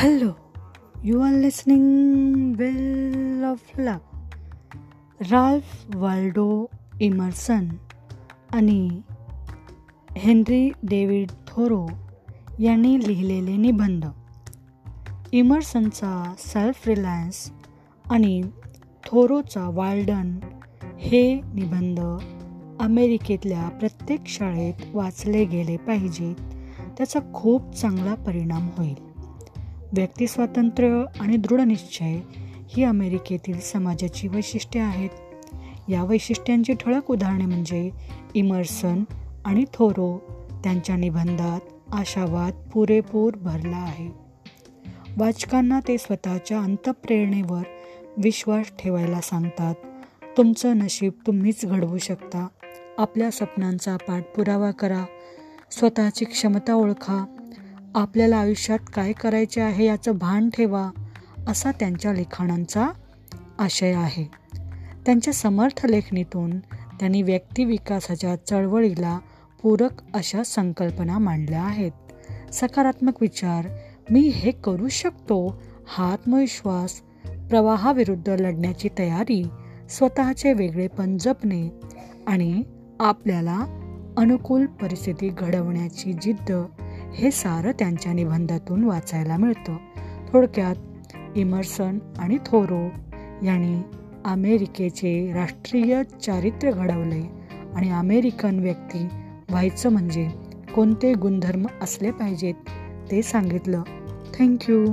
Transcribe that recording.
Hello you are listening well of luck Ralph Waldo Emerson आणि Henry David Thoreau यांनी लिहिलेले निबंध. इमर्सनचा self Reliance आणि थोरोचा वाल्डन हे निबंध अमेरिकेतल्या प्रत्येक शाळेत वाचले गेले पाहिजेत. त्याचा खूप चांगला परिणाम होईल. व्यक्तिस्वातंत्र्य आणि दृढनिश्चय ही अमेरिकेतील समाजाची वैशिष्ट्ये आहेत. या वैशिष्ट्यांची ठळक उदाहरणे म्हणजे इमर्सन आणि थोरो त्यांच्या निबंधात आशावाद पुरेपूर भरला आहे. वाचकांना ते स्वतःच्या अंतप्रेरणेवर विश्वास ठेवायला सांगतात तुमचं नशीब तुम्हीच घडवू शकता. आपल्या स्वप्नांचा पाठपुरावा करा. स्वतःची क्षमता ओळखा. आपल्याला आयुष्यात काय करायचे आहे याचं भान ठेवा असा त्यांच्या लिखाणांचा आशय आहे. त्यांच्या समर्थ लेखणीतून त्यांनी व्यक्तिविकासाच्या चळवळीला पूरक अशा संकल्पना मांडल्या आहेत. सकारात्मक विचार मी हे करू शकतो हा आत्मविश्वास प्रवाहाविरुद्ध लढण्याची तयारी स्वतःचे वेगळेपण जपणे आणि आपल्याला अनुकूल परिस्थिती घडवण्याची जिद्द हे सारं त्यांच्या निबंधातून वाचायला मिळतं. थोडक्यात इमर्सन आणि थोरो यांनी अमेरिकेचे राष्ट्रीय चारित्र्य घडवले आणि अमेरिकन व्यक्ती व्हायचं म्हणजे कोणते गुणधर्म असले पाहिजेत ते सांगितलं. थँक्यू.